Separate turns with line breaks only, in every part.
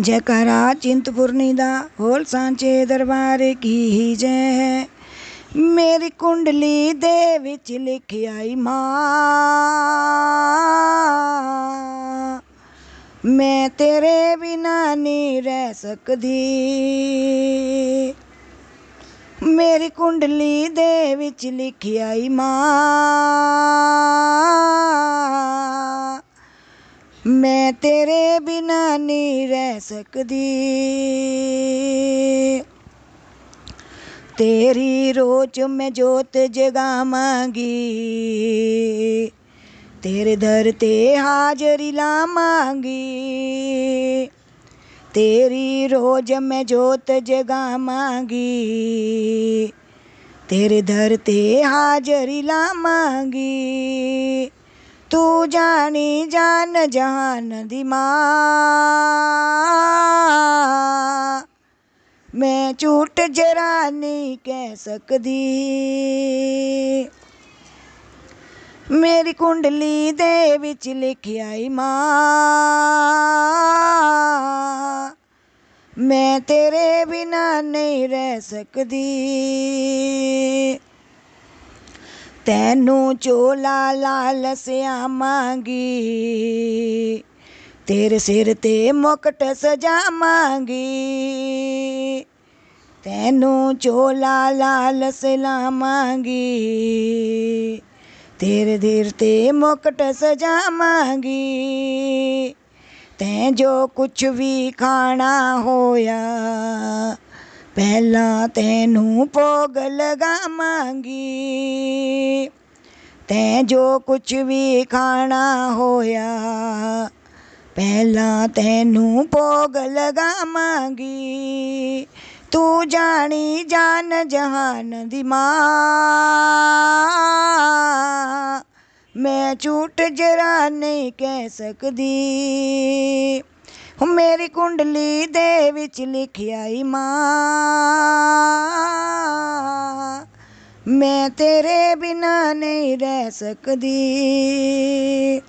ਜੈਕਾਰਾ ਚਿੰਤਪੁਰਨੀ ਦਾ, hole ਸਾਂਚੇ ਦਰਬਾਰ ਕੀ ਹੀ ਜੈ ਹੈ। ਮੇਰੀ ਕੁੰਡਲੀ ਦੇ ਵਿੱਚ ਲਿਖਿਆਈ ਮਾਂ। ਮੈਂ ਤੇਰੇ ਬਿਨਾ ਨਹੀਂ ਰਹਿ ਸਕਦੀ। ਮੇਰੀ ਕੁੰਡਲੀ ਦੇ ਵਿੱਚ ਲਿਖਿਆਈ ਮਾਂ। ਮੈਂ ਤੇਰੇ ਬਿਨਾ ਨਹੀਂ ਰਹਿ ਸਕਦੀ। ਤੇਰੀ ਰੋਚ ਮੈਂ ਜੋਤ ਜਗਾਵਾਂਗੀ। ਤੇਰੇ ਦਰ ਤੇ ਹਾਜ਼ਰੀ ਲਾਵਾਂਗੀ। ਤੇਰੀ ਰੋਜ਼ ਮੈਂ ਜੋਤ ਜਗਾਵਾਂਗੀ। ਤੇਰੇ ਦਰ ਤੇ ਹਾਜ਼ਰੀ ਲਾਵਾਂਗੀ। ਤੂੰ ਜਾਣੀ ਜਾਨ ਜਹਾਨ ਦੀ ਮਾਂ। ਮੈਂ ਝੂਠ ਜਰਾ ਨਹੀਂ ਕਹਿ ਸਕਦੀ। ਮੇਰੀ ਕੁੰਡਲੀ ਦੇ ਵਿੱਚ ਲਿਖਿਆਈ ਮਾਂ। ਮੈਂ ਤੇਰੇ ਬਿਨਾ ਨਹੀਂ ਰਹਿ ਸਕਦੀ। ਤੈਨੂੰ ਚੋਲਾ ਲਾਲ ਸਿਆਵਾਂਗੀ। ਤੇਰੇ ਸਿਰ ਤੇ ਮੁਕਟ ਸਜਾਵਾਂਗੀ। ਤੈਨੂੰ ਚੋਲਾ ਲਾਲ ਸਲਾਮਾਂਗੀ ਤੇਰੇ ਦਿਰ ਤੇ ਮੁਕਟ ਸਜਾਵਾਂਗੀ। ਤੈਂ ਜੋ ਕੁਛ ਵੀ ਖਾਣਾ ਹੋਇਆ ਪਹਿਲਾਂ ਤੈਨੂੰ ਭੋਗ ਲਗਾਵਾਂਗੀ। ਤੈਂ ਜੋ ਕੁਛ ਵੀ ਖਾਣਾ ਹੋਇਆ, ਪਹਿਲਾਂ ਤੈਨੂੰ ਭੋਗ ਲਗਾਵਾਂਗੀ। ਤੂੰ ਜਾਣੀ ਜਾਨ ਜਹਾਨ ਦੀ ਮਾਂ। ਮੈਂ ਝੂਠ ਜਰਾ ਨਹੀਂ ਕਹਿ ਸਕਦੀ। ਮੇਰੀ ਕੁੰਡਲੀ ਦੇ ਵਿੱਚ ਲਿਖਿਆਈ ਮਾਂ। ਮੈਂ ਤੇਰੇ ਬਿਨਾ ਨਹੀਂ ਰਹਿ ਸਕਦੀ।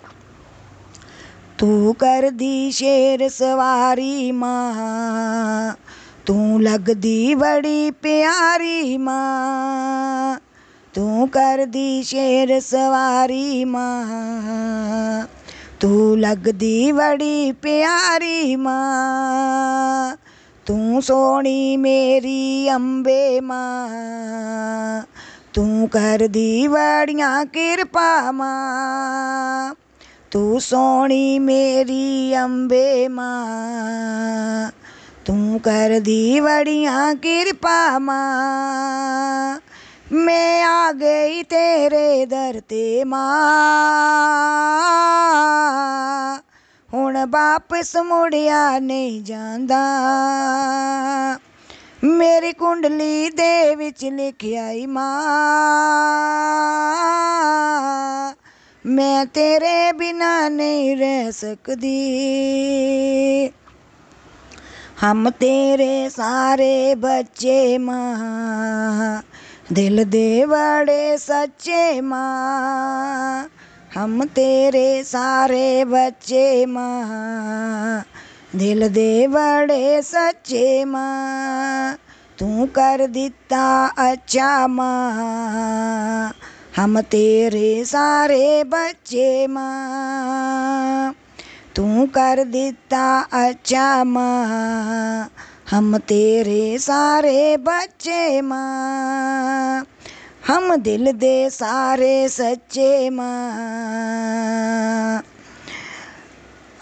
ਤੂੰ ਕਰਦੀ ਸ਼ੇਰ ਸਵਾਰੀ ਮਾਂ। ਤੂੰ ਲੱਗਦੀ ਬੜੀ ਪਿਆਰੀ ਮਾਂ। ਤੂੰ ਕਰਦੀ ਸ਼ੇਰ ਸਵਾਰੀ ਮਾਂ। ਤੂੰ ਲੱਗਦੀ ਬੜੀ ਪਿਆਰੀ ਮਾਂ। ਤੂੰ ਸੋਹਣੀ ਮੇਰੀ ਅੰਬੇ ਮਾਂ। ਤੂੰ ਕਰਦੀ ਬੜੀਆਂ ਕਿਰਪਾ ਮਾਂ। ਤੂੰ ਸੋਹਣੀ ਮੇਰੀ ਅੰਬੇ ਮਾਂ। ਤੂੰ ਕਰਦੀ ਬੜੀਆਂ ਕਿਰਪਾ ਮਾਂ। ਮੈਂ ਆ ਗਈ ਤੇਰੇ ਦਰ ਤੇ ਮਾਂ। ਹੁਣ ਵਾਪਸ ਮੁੜਿਆ ਨਹੀਂ ਜਾਂਦਾ। ਮੇਰੀ ਕੁੰਡਲੀ ਦੇ ਵਿੱਚ ਲਿਖਿਆਈ ਮਾਂ। ਮੈਂ ਤੇਰੇ ਬਿਨਾ ਨਹੀਂ ਰਹਿ ਸਕਦੀ। ਹਮ ਤੇਰੇ ਸਾਰੇ ਬੱਚੇ ਮਾਂ। ਦਿਲ ਦੇ ਬੜੇ ਸੱਚੇ ਮਾਂ ਹਮ ਤੇਰੇ ਸਾਰੇ ਬੱਚੇ ਮਾਂ ਦਿਲ ਦੇ ਬੜੇ ਸੱਚੇ ਮਾਂ ਤੂੰ ਕਰ ਦਿੱਤਾ ਅੱਛਾ ਮਾਂ ਹਮ ਤੇਰੇ ਸਾਰੇ ਬੱਚੇ ਮਾਂ ਤੂੰ ਕਰ ਦਿੱਤਾ ਅੱਛਾ ਮਾਂ ਹਮ ਤੇਰੇ ਸਾਰੇ ਬੱਚੇ ਮਾਂ ਹਮ ਦਿਲ ਦੇ ਸਾਰੇ ਸੱਚੇ ਮਾਂ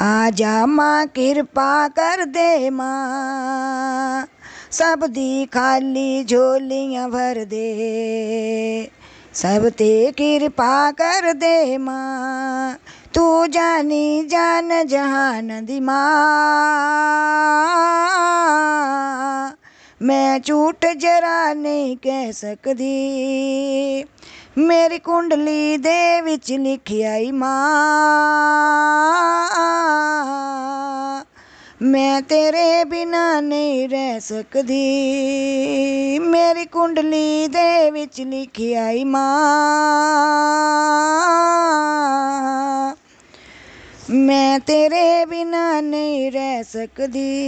ਆ ਜਾ ਮਾਂ ਕਿਰਪਾ ਕਰ ਦੇ ਮਾਂ ਸਭ ਦੀ ਖਾਲੀ ਝੋਲੀਆਂ ਭਰ ਦੇ ਸਭ ਤੇ ਕਿਰਪਾ ਕਰ ਦੇ ਮਾਂ, ਤੂੰ ਜਾਨੀ ਜਾਨ ਜਹਾਨ ਦੀ ਮਾਂ। ਮੈਂ ਝੂਠ ਜਰਾ ਨਹੀਂ ਕਹਿ ਸਕਦੀ, ਮੇਰੀ ਕੁੰਡਲੀ ਦੇ ਵਿੱਚ ਲਿਖਿਆਈ ਮਾਂ। ਮੈਂ ਤੇਰੇ ਬਿਨਾ ਨਹੀਂ ਰਹਿ ਸਕਦੀ। ਮੇਰੀ ਕੁੰਡਲੀ ਦੇ ਵਿੱਚ ਲਿਖਿਆਈ ਮਾਂ। ਮੈਂ ਤੇਰੇ ਬਿਨਾ ਨਹੀਂ ਰਹਿ ਸਕਦੀ।